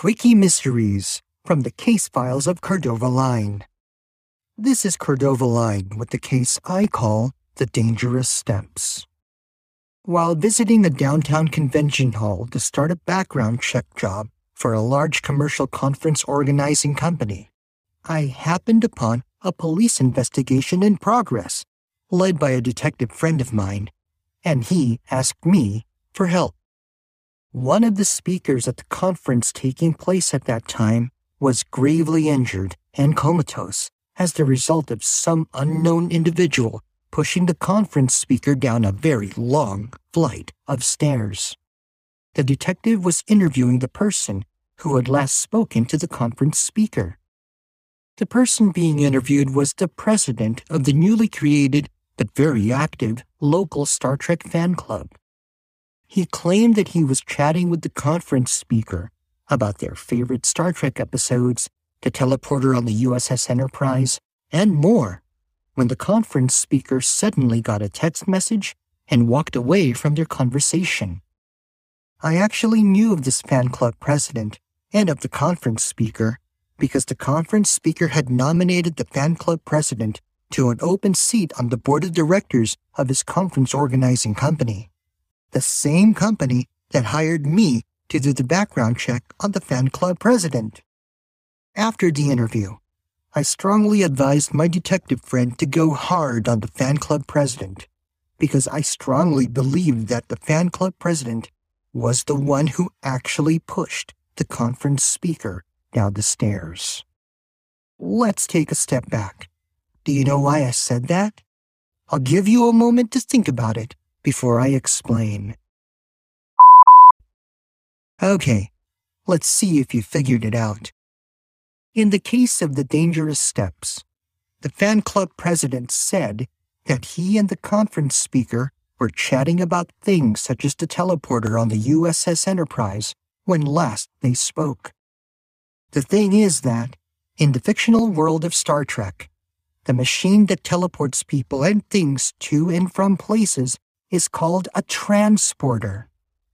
Quickie Mysteries from the Case Files of Cordova Line. This is Cordova Line with the case I call The Dangerous Steps. While visiting the downtown convention hall to start a background check job for a large commercial conference organizing company, I happened upon a police investigation in progress, led by a detective friend of mine, and he asked me for help. One of the speakers at the conference taking place at that time was gravely injured and comatose as the result of some unknown individual pushing the conference speaker down a very long flight of stairs. The detective was interviewing the person who had last spoken to the conference speaker. The person being interviewed was the president of the newly created but very active local Star Trek fan club. He claimed that he was chatting with the conference speaker about their favorite Star Trek episodes, the teleporter on the USS Enterprise, and more, when the conference speaker suddenly got a text message and walked away from their conversation. I actually knew of this fan club president and of the conference speaker because the conference speaker had nominated the fan club president to an open seat on the board of directors of his conference organizing company the same company that hired me to do the background check on the fan club president. After the interview, I strongly advised my detective friend to go hard on the fan club president because I strongly believed that the fan club president was the one who actually pushed the conference speaker down the stairs. Let's take a step back. Do you know why I said that? I'll give you a moment to think about it before I explain. Okay, let's see if you figured it out. In the case of the dangerous steps, the fan club president said that he and the conference speaker were chatting about things such as the teleporter on the USS Enterprise when last they spoke. The thing is that, in the fictional world of Star Trek, the machine that teleports people and things to and from places is called a transporter,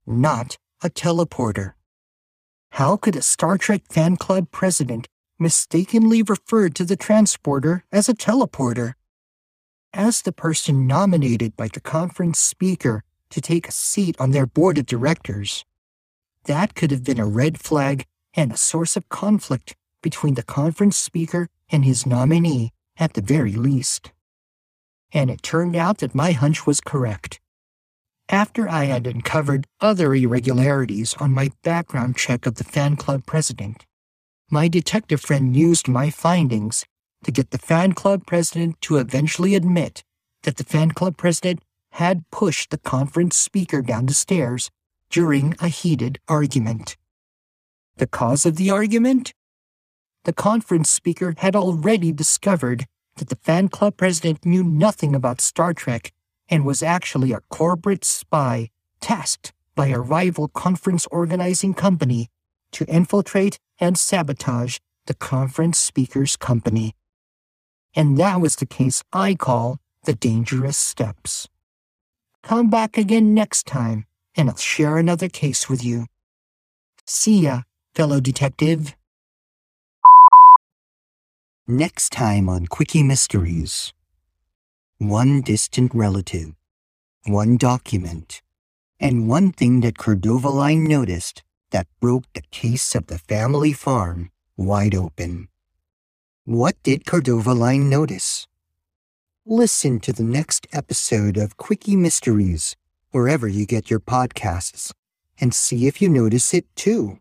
not a teleporter. How could a Star Trek fan club president mistakenly refer to the transporter as a teleporter? As the person nominated by the conference speaker to take a seat on their board of directors, that could have been a red flag and a source of conflict between the conference speaker and his nominee at the very least. And it turned out that my hunch was correct. After I had uncovered other irregularities on my background check of the fan club president, my detective friend used my findings to get the fan club president to eventually admit that the fan club president had pushed the conference speaker down the stairs during a heated argument. The cause of the argument? The conference speaker had already discovered that the fan club president knew nothing about Star Trek and was actually a corporate spy tasked by a rival conference organizing company to infiltrate and sabotage the conference speaker's company. And that was the case I call the dangerous steps. Come back again next time, and I'll share another case with you. See ya, fellow detective. Next time on Quickie Mysteries one distant relative, one document, and one thing that Cordova Line noticed that broke the case of the family farm wide open. What did Cordova Line notice? Listen to the next episode of Quickie Mysteries wherever you get your podcasts and see if you notice it too.